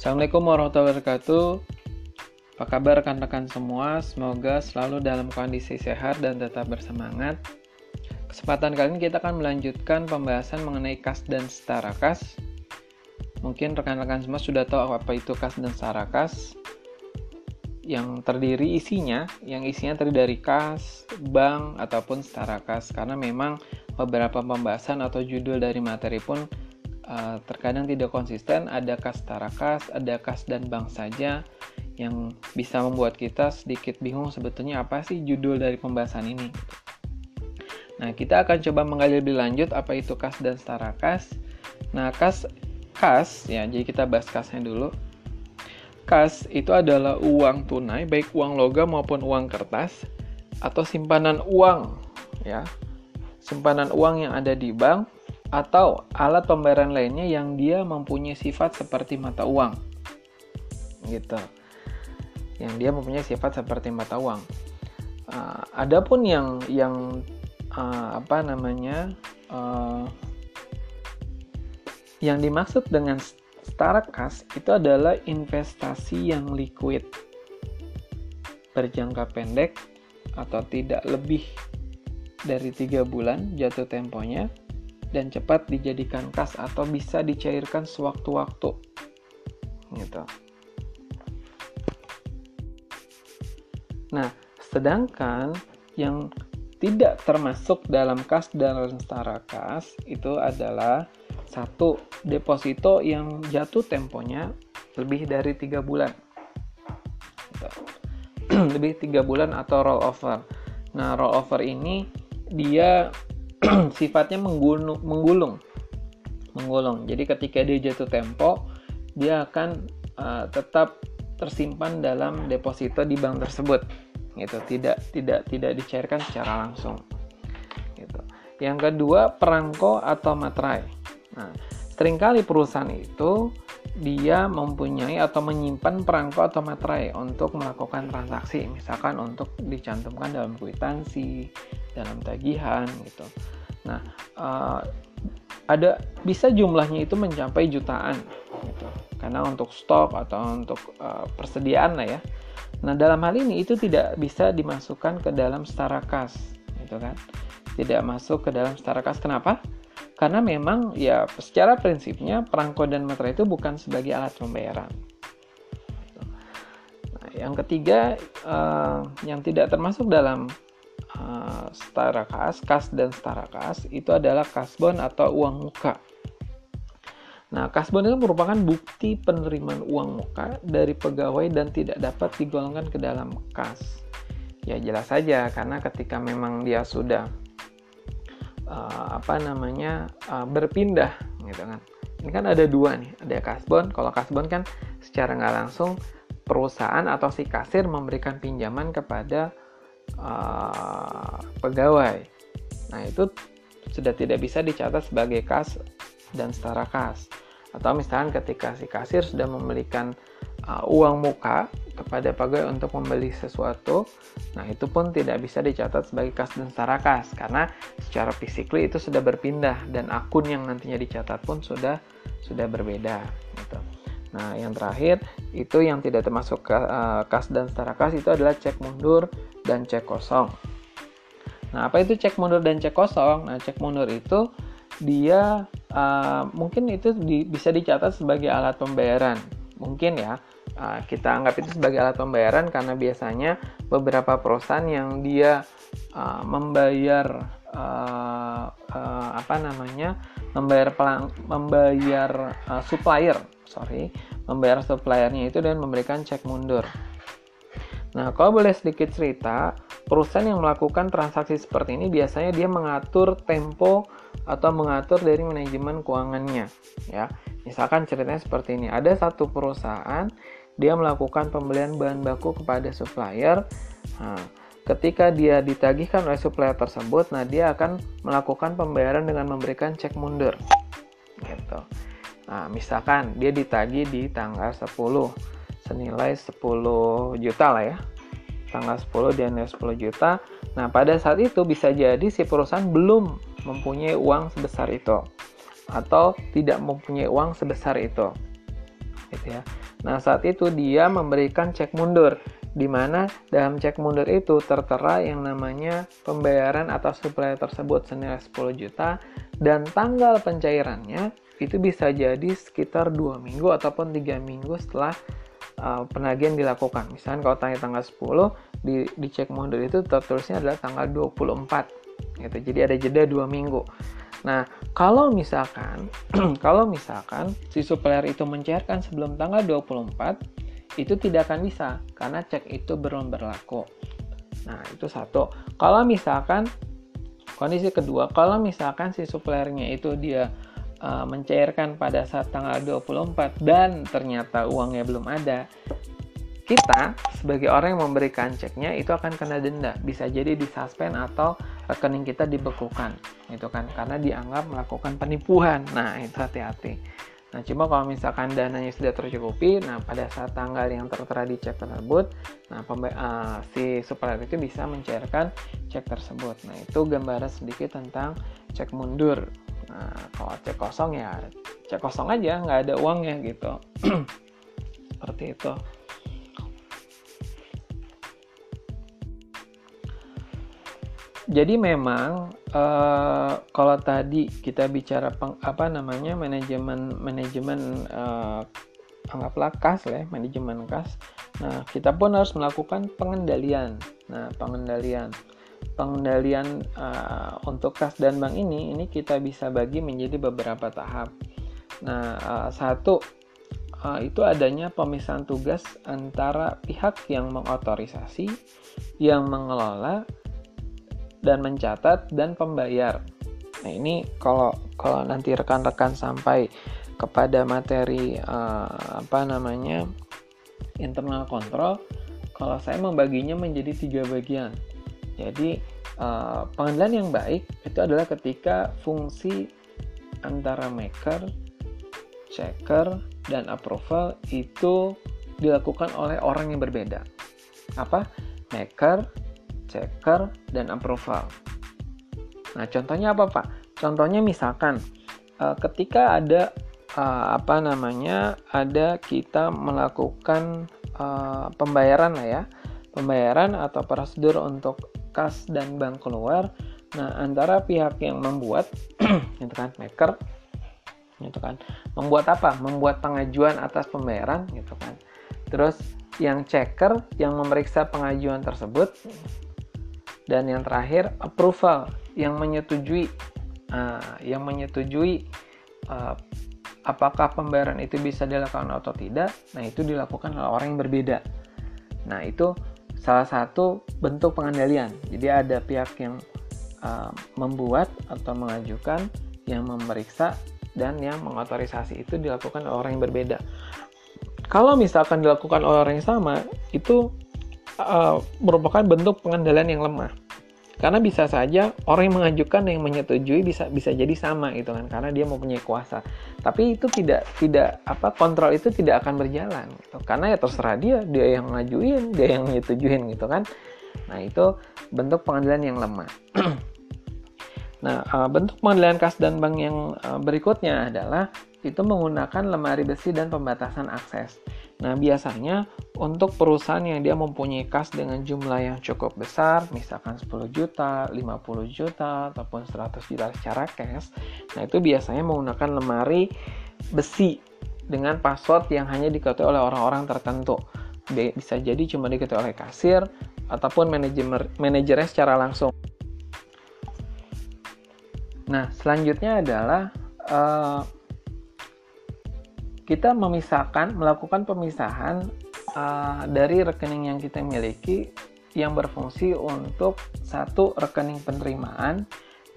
Assalamualaikum warahmatullahi wabarakatuh. Apa kabar rekan-rekan semua? Semoga selalu dalam kondisi sehat dan tetap bersemangat. Kesempatan kali ini kita akan melanjutkan pembahasan mengenai kas dan setara kas. Mungkin rekan-rekan semua sudah tahu apa itu kas dan setara kas. Yang terdiri isinya, yang isinya terdiri dari kas, bank, ataupun setara kas. Karena memang beberapa pembahasan atau judul dari materi pun uh, terkadang tidak konsisten. Ada kas setara kas, ada kas dan bank saja yang bisa membuat kita sedikit bingung sebetulnya apa sih judul dari pembahasan ini. Nah, kita akan coba menggali lebih lanjut apa itu kas dan setara kas. Nah, kas kas ya, jadi kita bahas kasnya dulu. Kas itu adalah uang tunai baik uang logam maupun uang kertas atau simpanan uang ya. Simpanan uang yang ada di bank atau alat pembayaran lainnya yang dia mempunyai sifat seperti mata uang. Gitu yang dia mempunyai sifat seperti mata uang. Uh, adapun yang yang uh, apa namanya uh, yang dimaksud dengan setara kas itu adalah investasi yang liquid berjangka pendek atau tidak lebih dari tiga bulan jatuh temponya dan cepat dijadikan kas atau bisa dicairkan sewaktu-waktu. Gitu. Nah, sedangkan yang tidak termasuk dalam kas dan setara kas itu adalah satu deposito yang jatuh temponya lebih dari tiga bulan. Lebih tiga bulan atau rollover. Nah rollover ini dia sifatnya menggulung, menggulung. Menggulung. Jadi ketika dia jatuh tempo dia akan uh, tetap tersimpan dalam deposito di bank tersebut. Gitu. Tidak tidak tidak dicairkan secara langsung. Gitu. Yang kedua perangko atau materai. Nah sering kali perusahaan itu dia mempunyai atau menyimpan perangko atau materai untuk melakukan transaksi. Misalkan untuk dicantumkan dalam kwitansi dalam tagihan gitu nah uh, ada bisa jumlahnya itu mencapai jutaan gitu karena untuk stok atau untuk uh, persediaan lah ya. Nah dalam hal ini itu tidak bisa dimasukkan ke dalam setara kas, gitu kan? Tidak masuk ke dalam setara kas. Kenapa? Karena memang ya secara prinsipnya perangko dan materai itu bukan sebagai alat pembayaran. Nah, yang ketiga uh, yang tidak termasuk dalam uh, setara kas, kas dan setara kas itu adalah kasbon atau uang muka. Nah, kasbon itu merupakan bukti penerimaan uang muka dari pegawai dan tidak dapat digolongkan ke dalam kas. Ya jelas saja karena ketika memang dia sudah uh, apa namanya uh, berpindah gitu kan. Ini kan ada dua nih, ada kasbon. Kalau kasbon kan secara nggak langsung perusahaan atau si kasir memberikan pinjaman kepada uh, pegawai. Nah itu sudah tidak bisa dicatat sebagai kas dan setara kas. Atau misalkan ketika si kasir sudah memberikan uh, uang muka kepada pegawai untuk membeli sesuatu, nah itu pun tidak bisa dicatat sebagai kas dan setara kas karena secara fisikly itu sudah berpindah dan akun yang nantinya dicatat pun sudah sudah berbeda gitu. Nah, yang terakhir itu yang tidak termasuk uh, kas dan setara kas itu adalah cek mundur dan cek kosong. Nah, apa itu cek mundur dan cek kosong? Nah, cek mundur itu dia uh, mungkin itu di, bisa dicatat sebagai alat pembayaran mungkin ya uh, kita anggap itu sebagai alat pembayaran karena biasanya beberapa perusahaan yang dia uh, membayar uh, uh, apa namanya membayar pelang, membayar uh, supplier sorry membayar suppliernya itu dan memberikan cek mundur Nah, kalau boleh sedikit cerita, perusahaan yang melakukan transaksi seperti ini biasanya dia mengatur tempo atau mengatur dari manajemen keuangannya, ya. Misalkan ceritanya seperti ini, ada satu perusahaan dia melakukan pembelian bahan baku kepada supplier. Nah, ketika dia ditagihkan oleh supplier tersebut, nah dia akan melakukan pembayaran dengan memberikan cek mundur. Gitu. Nah, misalkan dia ditagih di tanggal 10 senilai 10 juta lah ya. Tanggal 10 dia nilai 10 juta. Nah pada saat itu bisa jadi si perusahaan belum mempunyai uang sebesar itu atau tidak mempunyai uang sebesar itu gitu ya. Nah, saat itu dia memberikan cek mundur di mana dalam cek mundur itu tertera yang namanya pembayaran atas supplier tersebut senilai 10 juta dan tanggal pencairannya itu bisa jadi sekitar dua minggu ataupun tiga minggu setelah uh, penagihan dilakukan. Misalnya kalau tanya tanggal 10 di, di cek mundur itu tertulisnya adalah tanggal 24 gitu. Jadi ada jeda dua minggu. Nah, kalau misalkan kalau misalkan si supplier itu mencairkan sebelum tanggal 24, itu tidak akan bisa karena cek itu belum berlaku. Nah, itu satu. Kalau misalkan kondisi kedua, kalau misalkan si suppliernya itu dia uh, mencairkan pada saat tanggal 24 dan ternyata uangnya belum ada, kita sebagai orang yang memberikan ceknya itu akan kena denda. Bisa jadi disuspend atau rekening kita dibekukan itu kan? Karena dianggap melakukan penipuan. Nah itu hati-hati. Nah cuma kalau misalkan dananya sudah tercukupi nah pada saat tanggal yang tertera di cek tersebut nah uh, si supplier itu bisa mencairkan cek tersebut. Nah itu gambaran sedikit tentang cek mundur nah kalau cek kosong ya cek kosong aja nggak ada uangnya gitu. Seperti itu. Jadi memang uh, kalau tadi kita bicara peng, apa namanya manajemen manajemen uh, anggaplah kas ya manajemen kas. Nah kita pun harus melakukan pengendalian. Nah pengendalian pengendalian uh, untuk kas dan bank ini ini kita bisa bagi menjadi beberapa tahap nah uh, satu uh, itu adanya pemisahan tugas antara pihak yang mengotorisasi yang mengelola dan mencatat dan pembayar. Nah, ini kalau kalau nanti rekan-rekan sampai kepada materi uh, apa namanya internal control, kalau saya membaginya menjadi tiga bagian. Jadi uh, pengendalian yang baik itu adalah ketika fungsi antara maker, checker, dan approval itu dilakukan oleh orang yang berbeda. Apa? Maker, checker, dan approval. Nah, contohnya apa, Pak? Contohnya misalkan uh, ketika ada uh, apa namanya? ada kita melakukan uh, pembayaran lah ya. Pembayaran atau prosedur untuk kas dan bank keluar. Nah, antara pihak yang membuat itu kan maker gitu kan. Membuat apa? Membuat pengajuan atas pembayaran gitu kan. Terus yang checker yang memeriksa pengajuan tersebut dan yang terakhir approval yang menyetujui uh, yang menyetujui uh, apakah pembayaran itu bisa dilakukan atau tidak nah itu dilakukan oleh orang yang berbeda nah itu salah satu bentuk pengendalian. Jadi ada pihak yang uh, membuat atau mengajukan yang memeriksa dan yang mengotorisasi. Itu dilakukan oleh orang yang berbeda. Kalau misalkan dilakukan oleh orang yang sama itu uh, merupakan bentuk pengendalian yang lemah. Karena bisa saja orang yang mengajukan yang menyetujui bisa bisa jadi sama gitu kan karena dia mempunyai kuasa. Tapi itu tidak tidak apa kontrol itu tidak akan berjalan gitu. Karena ya terserah dia, dia yang ngajuin, dia yang menyetujuin gitu kan. Nah, itu bentuk pengendalian yang lemah. nah, uh, bentuk pengendalian kas dan bank yang uh, berikutnya adalah itu menggunakan lemari besi dan pembatasan akses. Nah, biasanya untuk perusahaan yang dia mempunyai kas dengan jumlah yang cukup besar, misalkan 10 juta, 50 juta, ataupun 100 juta secara cash, nah itu biasanya menggunakan lemari besi dengan password yang hanya diketahui oleh orang-orang tertentu. Bisa jadi cuma diketahui oleh kasir ataupun manajer manajernya secara langsung. Nah, selanjutnya adalah uh, kita memisahkan, melakukan pemisahan uh, dari rekening yang kita miliki yang berfungsi untuk satu rekening penerimaan,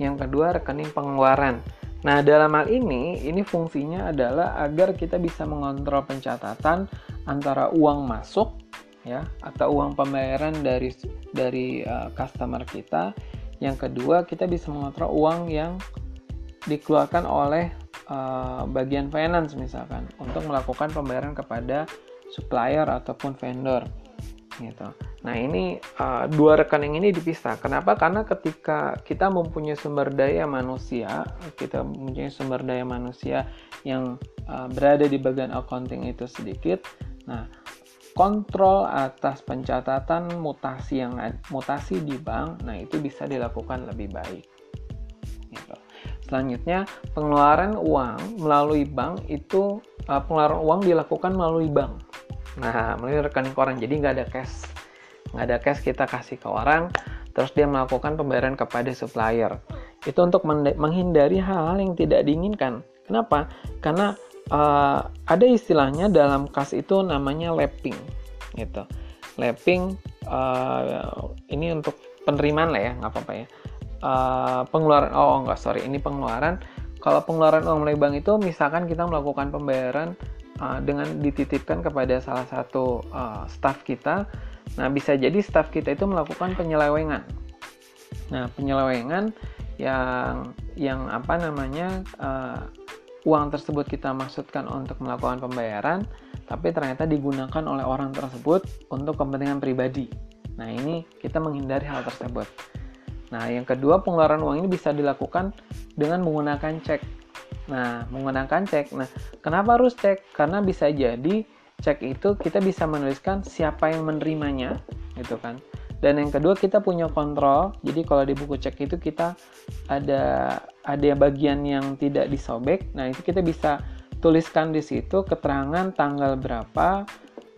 yang kedua rekening pengeluaran. Nah, dalam hal ini, ini fungsinya adalah agar kita bisa mengontrol pencatatan antara uang masuk ya atau uang pembayaran dari dari uh, customer kita. Yang kedua, kita bisa mengontrol uang yang dikeluarkan oleh uh, bagian finance misalkan untuk melakukan pembayaran kepada supplier ataupun vendor gitu. Nah ini uh, dua rekening ini dipisah. Kenapa? Karena ketika kita mempunyai sumber daya manusia, kita mempunyai sumber daya manusia yang uh, berada di bagian accounting itu sedikit. Nah, kontrol atas pencatatan mutasi yang mutasi di bank, nah itu bisa dilakukan lebih baik. Gitu. Selanjutnya, pengeluaran uang melalui bank itu uh, pengeluaran uang dilakukan melalui bank. Nah, melalui rekening orang, jadi nggak ada cash, nggak ada cash kita kasih ke orang, terus dia melakukan pembayaran kepada supplier. Itu untuk menghindari hal-hal yang tidak diinginkan. Kenapa? Karena uh, ada istilahnya dalam kas itu namanya lapping gitu lapping uh, ini untuk penerimaan lah ya nggak apa-apa ya uh, pengeluaran oh enggak sorry ini pengeluaran kalau pengeluaran uang melalui bank itu misalkan kita melakukan pembayaran uh, dengan dititipkan kepada salah satu uh, staff kita nah bisa jadi staff kita itu melakukan penyelewengan nah penyelewengan yang yang apa namanya uh, uang tersebut kita maksudkan untuk melakukan pembayaran, tapi ternyata digunakan oleh orang tersebut untuk kepentingan pribadi. Nah, ini kita menghindari hal tersebut. Nah, yang kedua, pengeluaran uang ini bisa dilakukan dengan menggunakan cek. Nah, menggunakan cek. Nah, kenapa harus cek? Karena bisa jadi cek itu kita bisa menuliskan siapa yang menerimanya, gitu kan. Dan yang kedua kita punya kontrol. Jadi kalau di buku cek itu kita ada ada bagian yang tidak disobek. Nah, itu kita bisa tuliskan di situ keterangan tanggal berapa,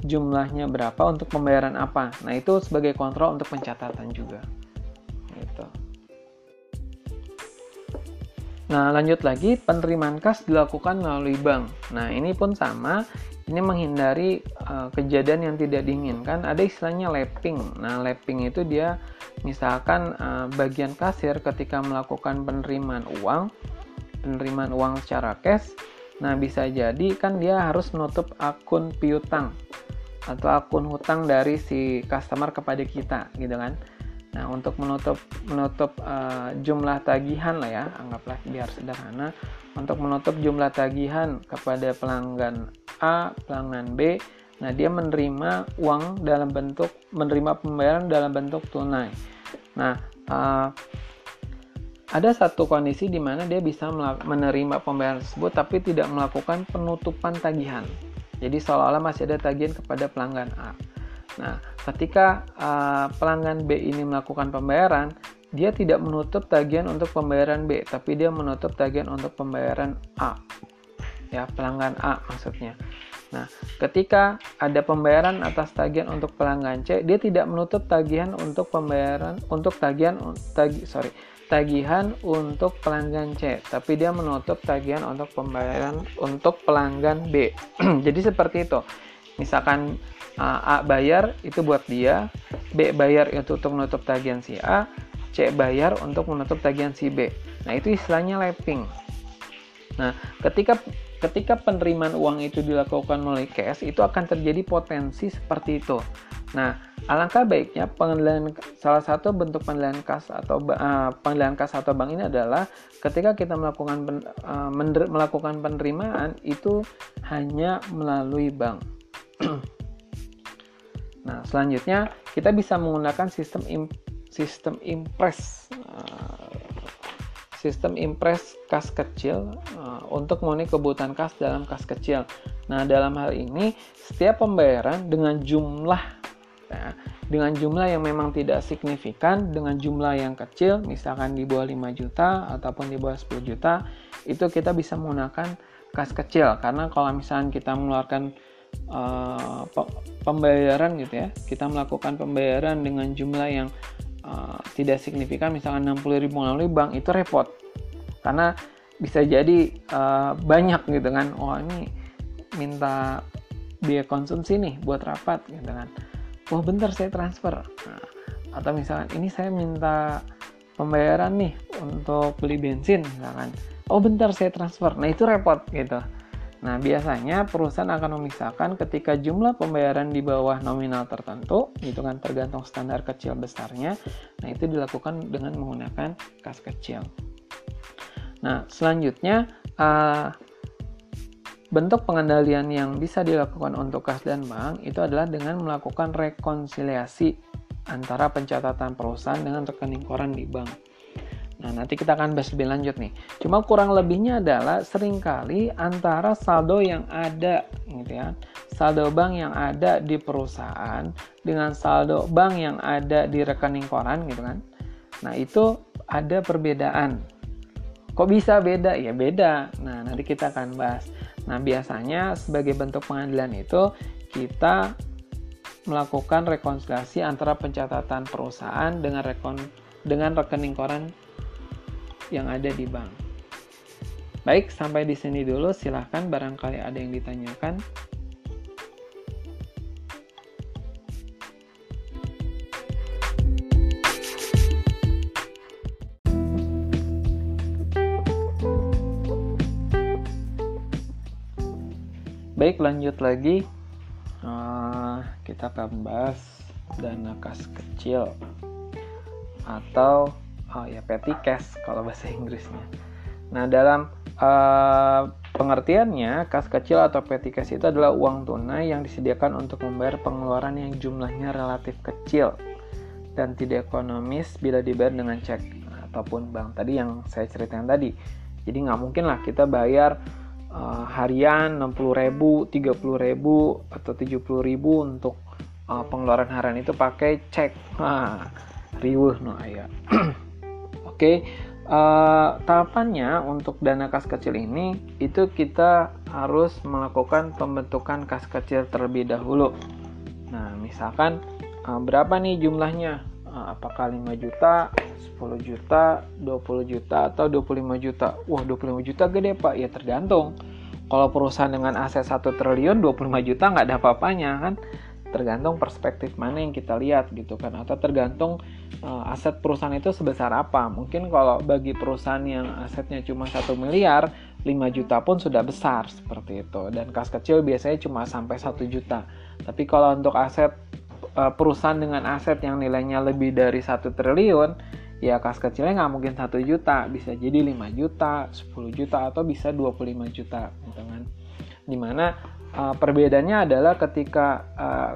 jumlahnya berapa untuk pembayaran apa. Nah, itu sebagai kontrol untuk pencatatan juga. Gitu. Nah, lanjut lagi, penerimaan kas dilakukan melalui bank. Nah, ini pun sama, ini menghindari uh, kejadian yang tidak diinginkan ada istilahnya lapping nah lapping itu dia misalkan uh, bagian kasir ketika melakukan penerimaan uang penerimaan uang secara cash nah bisa jadi kan dia harus menutup akun piutang atau akun hutang dari si customer kepada kita gitu kan Nah, untuk menutup menutup uh, jumlah tagihan lah ya, anggaplah biar sederhana, untuk menutup jumlah tagihan kepada pelanggan A, pelanggan B, nah dia menerima uang dalam bentuk menerima pembayaran dalam bentuk tunai. Nah, uh, ada satu kondisi di mana dia bisa menerima pembayaran tersebut tapi tidak melakukan penutupan tagihan. Jadi seolah-olah masih ada tagihan kepada pelanggan A. Nah, ketika uh, pelanggan B ini melakukan pembayaran, dia tidak menutup tagihan untuk pembayaran B, tapi dia menutup tagihan untuk pembayaran A. Ya, pelanggan A maksudnya. Nah, ketika ada pembayaran atas tagihan untuk pelanggan C, dia tidak menutup tagihan untuk pembayaran untuk tagihan tagi, sorry, tagihan untuk pelanggan C, tapi dia menutup tagihan untuk pembayaran untuk pelanggan B. Jadi seperti itu. Misalkan A bayar itu buat dia, B bayar itu untuk menutup tagihan si A, C bayar untuk menutup tagihan si B. Nah, itu istilahnya lapping. Nah, ketika ketika penerimaan uang itu dilakukan melalui cash, itu akan terjadi potensi seperti itu. Nah, alangkah baiknya pengendalian salah satu bentuk pengendalian kas atau uh, pengendalian kas atau bank ini adalah ketika kita melakukan pen, uh, melakukan penerimaan itu hanya melalui bank. Selanjutnya kita bisa menggunakan sistem im, sistem impress uh, sistem impress kas kecil uh, untuk memenuhi kebutuhan kas dalam kas kecil. Nah, dalam hal ini setiap pembayaran dengan jumlah ya, dengan jumlah yang memang tidak signifikan dengan jumlah yang kecil, misalkan di bawah 5 juta ataupun di bawah 10 juta, itu kita bisa menggunakan kas kecil karena kalau misalnya kita mengeluarkan uh, pembayaran gitu ya. Kita melakukan pembayaran dengan jumlah yang uh, tidak signifikan misalkan 60.000 melalui bank itu repot. Karena bisa jadi uh, banyak gitu kan. Oh ini minta biaya konsumsi nih buat rapat gitu kan. Wah oh, bentar saya transfer. Nah, atau misalkan ini saya minta pembayaran nih untuk beli bensin misalkan. Oh bentar saya transfer. Nah itu repot gitu Nah, biasanya perusahaan akan memisahkan ketika jumlah pembayaran di bawah nominal tertentu, itu kan tergantung standar kecil besarnya. Nah, itu dilakukan dengan menggunakan kas kecil. Nah, selanjutnya uh, bentuk pengendalian yang bisa dilakukan untuk kas dan bank itu adalah dengan melakukan rekonsiliasi antara pencatatan perusahaan dengan rekening koran di bank. Nah, nanti kita akan bahas lebih lanjut nih. Cuma kurang lebihnya adalah sering kali antara saldo yang ada gitu ya. Saldo bank yang ada di perusahaan dengan saldo bank yang ada di rekening koran gitu kan. Nah, itu ada perbedaan. Kok bisa beda? Ya beda. Nah, nanti kita akan bahas. Nah, biasanya sebagai bentuk pengadilan itu kita melakukan rekonsiliasi antara pencatatan perusahaan dengan rekon dengan rekening koran yang ada di bank. Baik, sampai di sini dulu. Silahkan barangkali ada yang ditanyakan. Baik, lanjut lagi kita akan bahas dana kas kecil atau oh ya petty cash kalau bahasa Inggrisnya. Nah dalam uh, pengertiannya kas kecil atau petty cash itu adalah uang tunai yang disediakan untuk membayar pengeluaran yang jumlahnya relatif kecil dan tidak ekonomis bila dibayar dengan cek ataupun bank tadi yang saya ceritakan tadi. Jadi nggak mungkin lah kita bayar uh, harian 60.000, 30.000 atau 70.000 untuk uh, pengeluaran harian itu pakai cek. Nah, riuh no ayah. Oke, uh, tahapannya untuk dana kas kecil ini itu kita harus melakukan pembentukan kas kecil terlebih dahulu. Nah, misalkan uh, berapa nih jumlahnya? Uh, apakah 5 juta, 10 juta, 20 juta atau 25 juta? Wah, 25 juta gede, Pak. Ya tergantung kalau perusahaan dengan aset 1 triliun 25 juta nggak ada apa-apanya kan tergantung perspektif mana yang kita lihat gitu kan atau tergantung uh, aset perusahaan itu sebesar apa. Mungkin kalau bagi perusahaan yang asetnya cuma satu miliar 5 juta pun sudah besar seperti itu. Dan kas kecil biasanya cuma sampai satu juta. Tapi kalau untuk aset uh, perusahaan dengan aset yang nilainya lebih dari satu triliun ya kas kecilnya nggak mungkin satu juta. Bisa jadi 5 juta 10 juta atau bisa 25 juta gitu kan. Di mana uh, perbedaannya adalah ketika uh,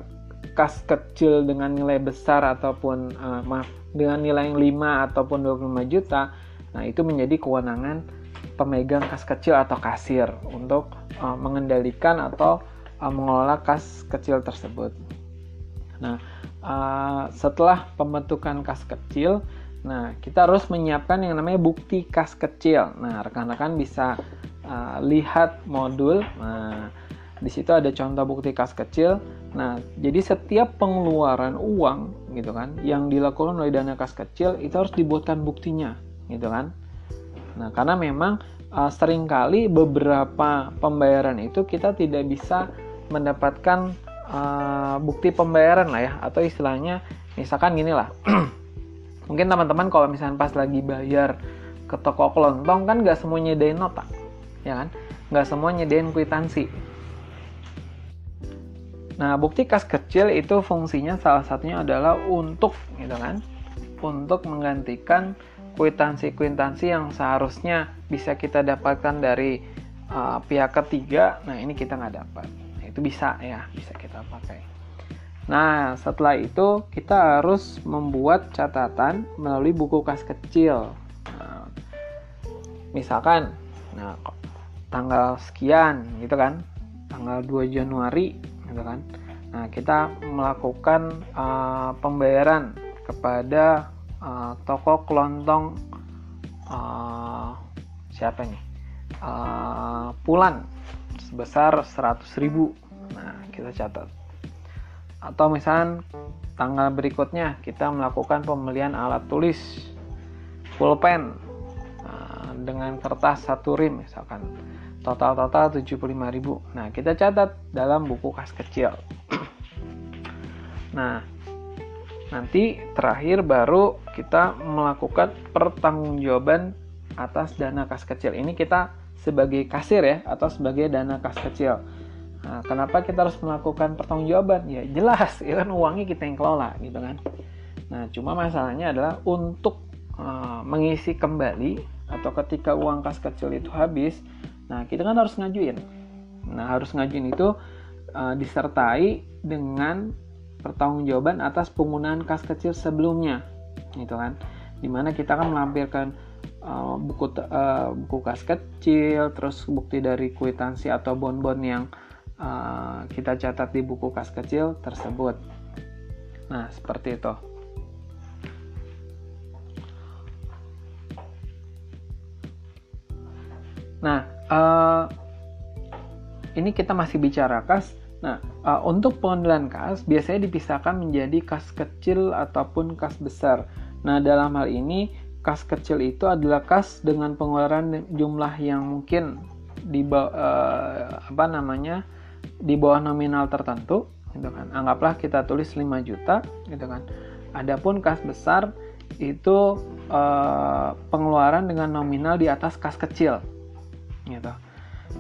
kas kecil dengan nilai besar ataupun uh, maaf dengan nilai yang 5 ataupun 25 juta nah itu menjadi kewenangan pemegang kas kecil atau kasir untuk uh, mengendalikan atau uh, mengelola kas kecil tersebut nah uh, setelah pembentukan kas kecil Nah, kita harus menyiapkan yang namanya bukti kas kecil. Nah, rekan-rekan bisa uh, lihat modul. Nah, di situ ada contoh bukti kas kecil. Nah, jadi setiap pengeluaran uang gitu kan yang dilakukan oleh dana kas kecil itu harus dibuatkan buktinya, gitu kan. Nah, karena memang uh, sering kali beberapa pembayaran itu kita tidak bisa mendapatkan uh, bukti pembayaran lah ya atau istilahnya misalkan gini lah mungkin teman-teman kalau misalnya pas lagi bayar ke toko kelontong kan nggak semua nyediain nota ya kan nggak semua nyediain kwitansi nah bukti kas kecil itu fungsinya salah satunya adalah untuk gitu kan untuk menggantikan kwitansi-kwitansi yang seharusnya bisa kita dapatkan dari uh, pihak ketiga. Nah ini kita nggak dapat. Nah, itu bisa ya bisa kita pakai. Nah, setelah itu kita harus membuat catatan melalui buku kas kecil. Nah, misalkan, nah tanggal sekian gitu kan, tanggal 2 Januari gitu kan. Nah, kita melakukan uh, pembayaran kepada uh, toko kelontong uh, siapa nih? Uh, Pulan sebesar 100.000. Nah, kita catat atau misalnya tanggal berikutnya kita melakukan pembelian alat tulis pulpen nah, dengan kertas satu rim misalkan total-total 75.000 nah kita catat dalam buku kas kecil. Nah nanti terakhir baru kita melakukan pertanggungjawaban atas dana kas kecil. Ini kita sebagai kasir ya atau sebagai dana kas kecil. Nah, kenapa kita harus melakukan pertanggungjawaban? Ya jelas, ya kan? Uangnya kita yang kelola gitu kan. Nah, cuma masalahnya adalah untuk uh, mengisi kembali atau ketika uang kas kecil itu habis, nah kita kan harus ngajuin. Nah, harus ngajuin itu uh, disertai dengan pertanggungjawaban atas penggunaan kas kecil sebelumnya, gitu kan. Di mana kita akan melampirkan uh, buku uh, buku kas kecil, terus bukti dari kwitansi atau bon-bon yang uh, kita catat di buku kas kecil tersebut. Nah, seperti itu. Nah, uh, ini kita masih bicara kas. Nah, uh, untuk pengendalian kas biasanya dipisahkan menjadi kas kecil ataupun kas besar. Nah, dalam hal ini kas kecil itu adalah kas dengan pengeluaran jumlah yang mungkin di uh, apa namanya di bawah nominal tertentu, gitu kan. Anggaplah kita tulis 5 juta, gitu kan. Adapun kas besar itu uh, pengeluaran dengan nominal di atas kas kecil, gitu.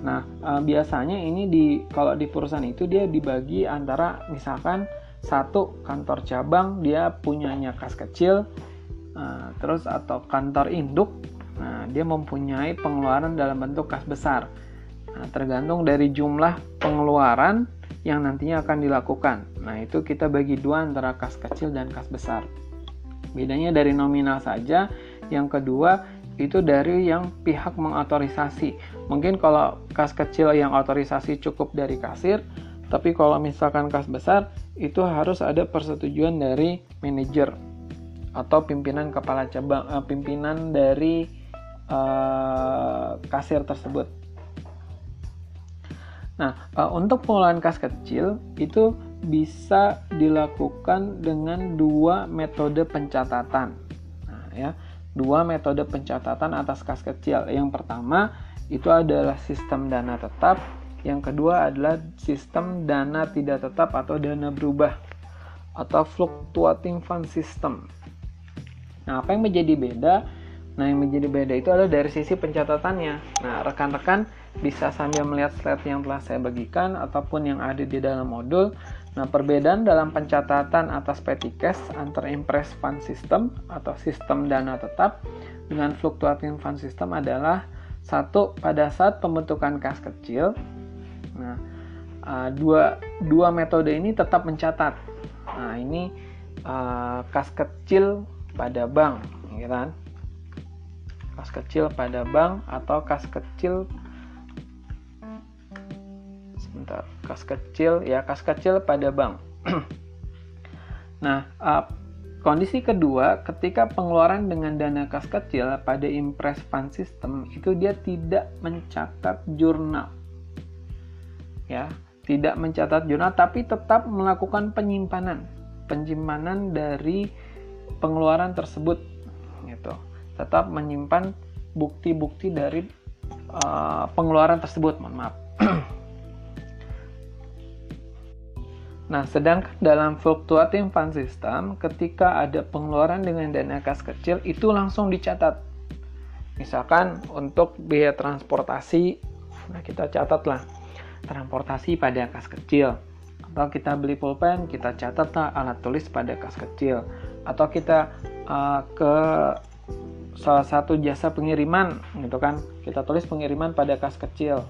Nah, uh, biasanya ini di kalau di perusahaan itu dia dibagi antara misalkan satu kantor cabang dia punyanya kas kecil, uh, terus atau kantor induk, nah dia mempunyai pengeluaran dalam bentuk kas besar. Nah, tergantung dari jumlah pengeluaran yang nantinya akan dilakukan. Nah, itu kita bagi dua antara kas kecil dan kas besar. Bedanya dari nominal saja. Yang kedua, itu dari yang pihak mengotorisasi. Mungkin kalau kas kecil yang otorisasi cukup dari kasir, tapi kalau misalkan kas besar itu harus ada persetujuan dari manajer atau pimpinan kepala cabang, uh, pimpinan dari uh, kasir tersebut. Nah, uh, untuk pengelolaan kas kecil itu bisa dilakukan dengan dua metode pencatatan. Nah, ya dua metode pencatatan atas kas kecil. Yang pertama itu adalah sistem dana tetap, yang kedua adalah sistem dana tidak tetap atau dana berubah atau fluctuating fund system. Nah, apa yang menjadi beda? Nah, yang menjadi beda itu adalah dari sisi pencatatannya. Nah, rekan-rekan bisa sambil melihat slide yang telah saya bagikan ataupun yang ada di dalam modul Nah, perbedaan dalam pencatatan atas petty cash antara impress fund system atau sistem dana tetap dengan fluctuating fund system adalah satu pada saat pembentukan kas kecil. Nah, dua dua metode ini tetap mencatat. Nah, ini uh, kas kecil pada bank, ya kan? Kas kecil pada bank atau kas kecil sebentar kas kecil ya kas kecil pada bank. Nah uh, kondisi kedua ketika pengeluaran dengan dana kas kecil pada impress fund system itu dia tidak mencatat jurnal. Ya tidak mencatat jurnal tapi tetap melakukan penyimpanan. Penyimpanan dari pengeluaran tersebut gitu. Tetap menyimpan bukti-bukti dari uh, pengeluaran tersebut mohon maaf Nah, sedangkan dalam fluctuating fund system, ketika ada pengeluaran dengan dana kas kecil, itu langsung dicatat. Misalkan untuk biaya transportasi, nah kita catatlah transportasi pada kas kecil. Atau kita beli pulpen, kita catatlah alat tulis pada kas kecil. Atau kita uh, ke salah satu jasa pengiriman, gitu kan, kita tulis pengiriman pada kas kecil.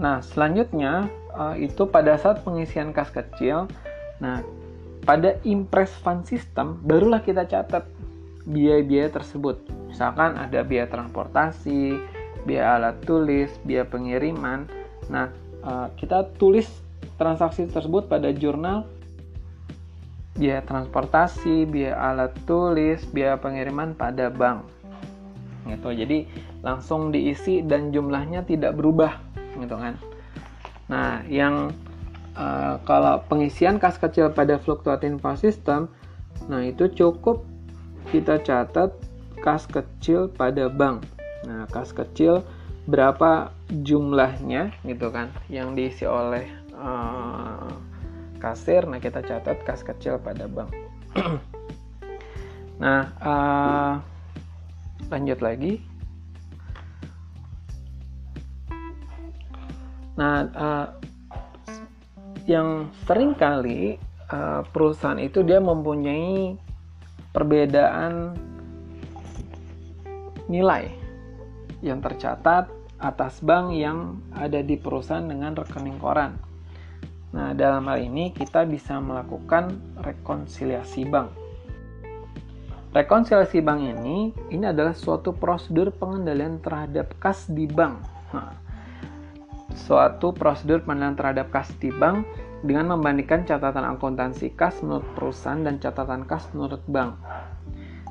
Nah, selanjutnya uh, itu pada saat pengisian kas kecil. Nah, pada impress fund system barulah kita catat biaya-biaya tersebut. Misalkan ada biaya transportasi, biaya alat tulis, biaya pengiriman. Nah, uh, kita tulis transaksi tersebut pada jurnal biaya transportasi, biaya alat tulis, biaya pengiriman pada bank. Gitu. Jadi langsung diisi dan jumlahnya tidak berubah, gitu kan. Nah, yang uh, kalau pengisian kas kecil pada fluctuating fund system, nah itu cukup kita catat kas kecil pada bank. Nah, kas kecil berapa jumlahnya gitu kan yang diisi oleh uh, kasir. Nah, kita catat kas kecil pada bank. nah, uh, lanjut lagi. Nah, uh, yang sering kali uh, perusahaan itu dia mempunyai perbedaan nilai yang tercatat atas bank yang ada di perusahaan dengan rekening koran. Nah, dalam hal ini kita bisa melakukan rekonsiliasi bank. rekonsiliasi bank ini ini adalah suatu prosedur pengendalian terhadap kas di bank. Nah, suatu prosedur pengendalian terhadap kas di bank dengan membandingkan catatan akuntansi kas menurut perusahaan dan catatan kas menurut bank.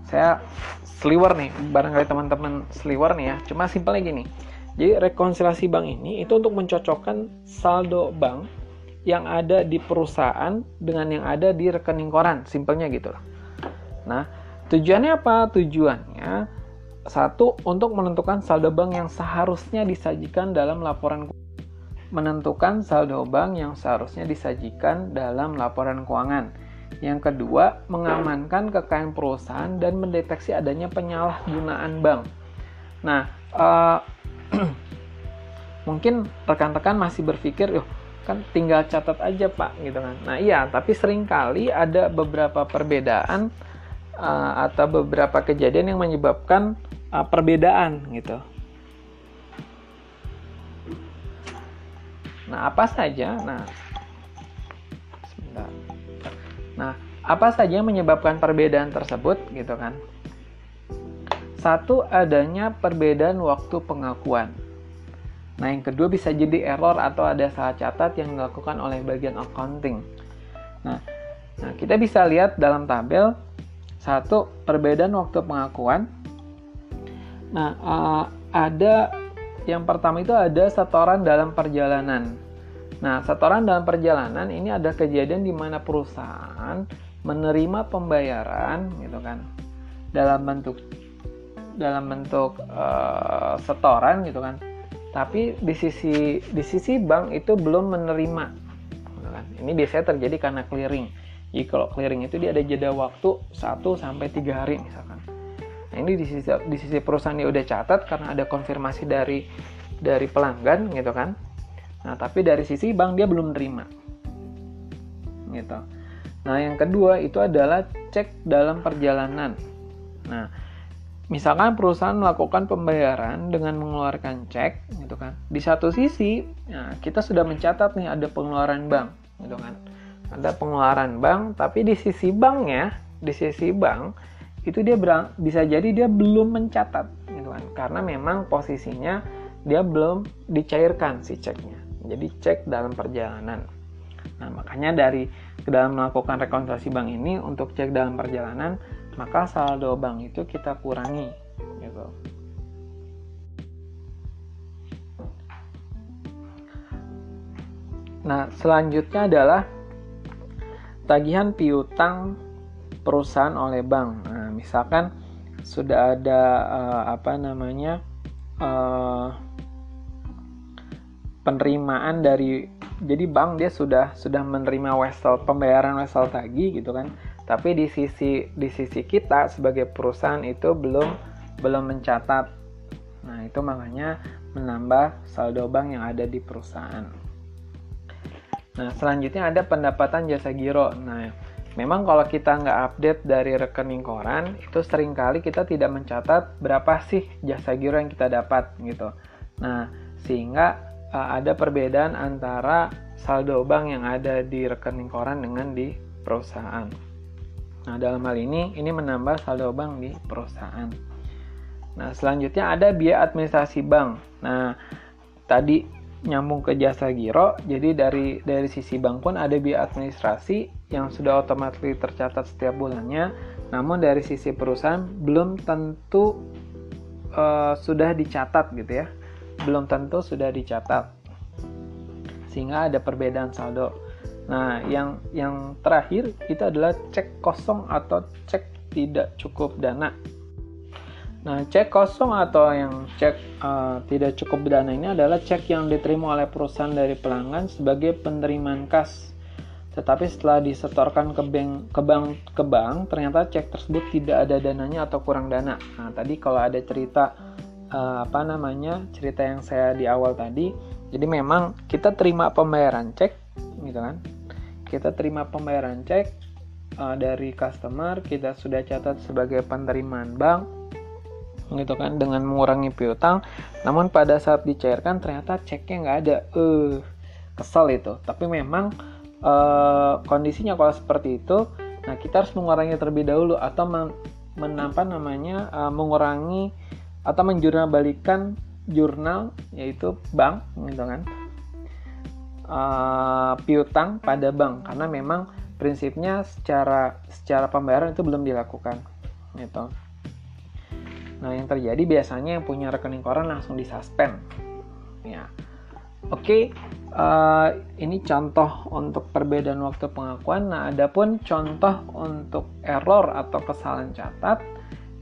Saya sliver nih, barangkali teman-teman sliver nih ya. Cuma simpelnya gini. Jadi rekonsiliasi bank ini itu untuk mencocokkan saldo bank yang ada di perusahaan dengan yang ada di rekening koran, simpelnya gitu loh. Nah, tujuannya apa? Tujuannya satu untuk menentukan saldo bank yang seharusnya disajikan dalam laporan menentukan saldo bank yang seharusnya disajikan dalam laporan keuangan. Yang kedua, mengamankan kekayaan perusahaan dan mendeteksi adanya penyalahgunaan bank. Nah, uh, mungkin rekan-rekan masih berpikir, "Yoh, kan tinggal catat aja, Pak." gitu kan. Nah, iya, tapi sering kali ada beberapa perbedaan uh, atau beberapa kejadian yang menyebabkan uh, perbedaan gitu. Nah, apa saja? Nah, sebentar. Nah, apa saja yang menyebabkan perbedaan tersebut gitu kan? Satu, adanya perbedaan waktu pengakuan. Nah, yang kedua bisa jadi error atau ada salah catat yang dilakukan oleh bagian accounting. Nah, nah kita bisa lihat dalam tabel satu perbedaan waktu pengakuan. Nah, uh, ada yang pertama itu ada setoran dalam perjalanan. Nah, setoran dalam perjalanan ini ada kejadian di mana perusahaan menerima pembayaran gitu kan dalam bentuk dalam bentuk uh, setoran gitu kan. Tapi di sisi di sisi bank itu belum menerima. Gitu kan. Ini biasanya terjadi karena clearing. Jadi kalau clearing itu dia ada jeda waktu 1 sampai 3 hari misalkan. Nah, ini di sisi di sisi perusahaan dia udah catat karena ada konfirmasi dari dari pelanggan gitu kan. Nah, tapi dari sisi bank dia belum terima. Gitu. Nah, yang kedua itu adalah cek dalam perjalanan. Nah, misalkan perusahaan melakukan pembayaran dengan mengeluarkan cek gitu kan. Di satu sisi, nah, kita sudah mencatat nih ada pengeluaran bank gitu kan. Ada pengeluaran bank, tapi di sisi banknya, di sisi bank itu dia berang, bisa jadi dia belum mencatat gitu kan. Karena memang posisinya dia belum dicairkan si ceknya. Jadi cek dalam perjalanan. Nah makanya dari dalam melakukan rekonsiliasi bank ini untuk cek dalam perjalanan maka saldo bank itu kita kurangi gitu. Nah, selanjutnya adalah tagihan piutang perusahaan oleh bank. Nah, misalkan sudah ada uh, apa namanya uh, penerimaan dari jadi bank dia sudah sudah menerima wesel pembayaran wesel tagi gitu kan. Tapi di sisi di sisi kita sebagai perusahaan itu belum belum mencatat. Nah itu makanya menambah saldo bank yang ada di perusahaan. Nah selanjutnya ada pendapatan jasa giro. Nah Memang kalau kita nggak update dari rekening koran, itu sering kali kita tidak mencatat berapa sih jasa giro yang kita dapat gitu. Nah, sehingga uh, ada perbedaan antara saldo bank yang ada di rekening koran dengan di perusahaan. Nah, dalam hal ini, ini menambah saldo bank di perusahaan. Nah, selanjutnya ada biaya administrasi bank. Nah, tadi nyambung ke jasa giro, jadi dari dari sisi bank pun ada biaya administrasi yang sudah otomatis tercatat setiap bulannya, namun dari sisi perusahaan belum tentu uh, sudah dicatat gitu ya, belum tentu sudah dicatat, sehingga ada perbedaan saldo. Nah, yang yang terakhir itu adalah cek kosong atau cek tidak cukup dana. Nah, cek kosong atau yang cek uh, tidak cukup dana ini adalah cek yang diterima oleh perusahaan dari pelanggan sebagai penerimaan kas tetapi setelah disetorkan ke bank, ke bank ke bank ternyata cek tersebut tidak ada dananya atau kurang dana. Nah, tadi kalau ada cerita uh, apa namanya? cerita yang saya di awal tadi, jadi memang kita terima pembayaran cek gitu kan. Kita terima pembayaran cek uh, dari customer, kita sudah catat sebagai penerimaan bank gitu kan dengan mengurangi piutang. Namun pada saat dicairkan ternyata ceknya nggak ada. Eh kesel itu. Tapi memang uh, kondisinya kalau seperti itu, nah kita harus mengurangi terlebih dahulu atau menapa namanya uh, mengurangi atau menjurnal balikan jurnal yaitu bank gitu kan. Uh, piutang pada bank karena memang prinsipnya secara secara pembayaran itu belum dilakukan gitu. Nah, yang terjadi biasanya yang punya rekening koran langsung disuspend. Ya. Oke, okay, uh, eh, ini contoh untuk perbedaan waktu pengakuan. Nah, adapun contoh untuk error atau kesalahan catat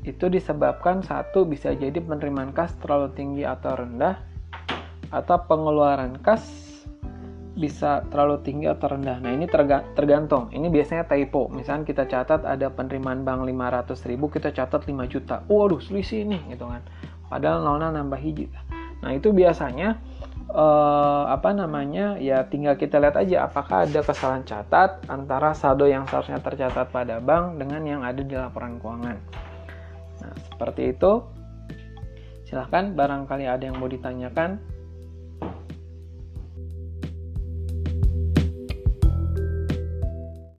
itu disebabkan satu bisa jadi penerimaan kas terlalu tinggi atau rendah atau pengeluaran kas bisa terlalu tinggi atau rendah. Nah, ini tergantung. Ini biasanya typo. Misalnya kita catat ada penerimaan bank 500 ribu, kita catat 5 juta. Waduh, selisih nih, gitu kan. Padahal nolnya nambah hiji. Nah, itu biasanya eh, apa namanya? Ya tinggal kita lihat aja apakah ada kesalahan catat antara saldo yang seharusnya tercatat pada bank dengan yang ada di laporan keuangan. Nah, seperti itu. Silahkan barangkali ada yang mau ditanyakan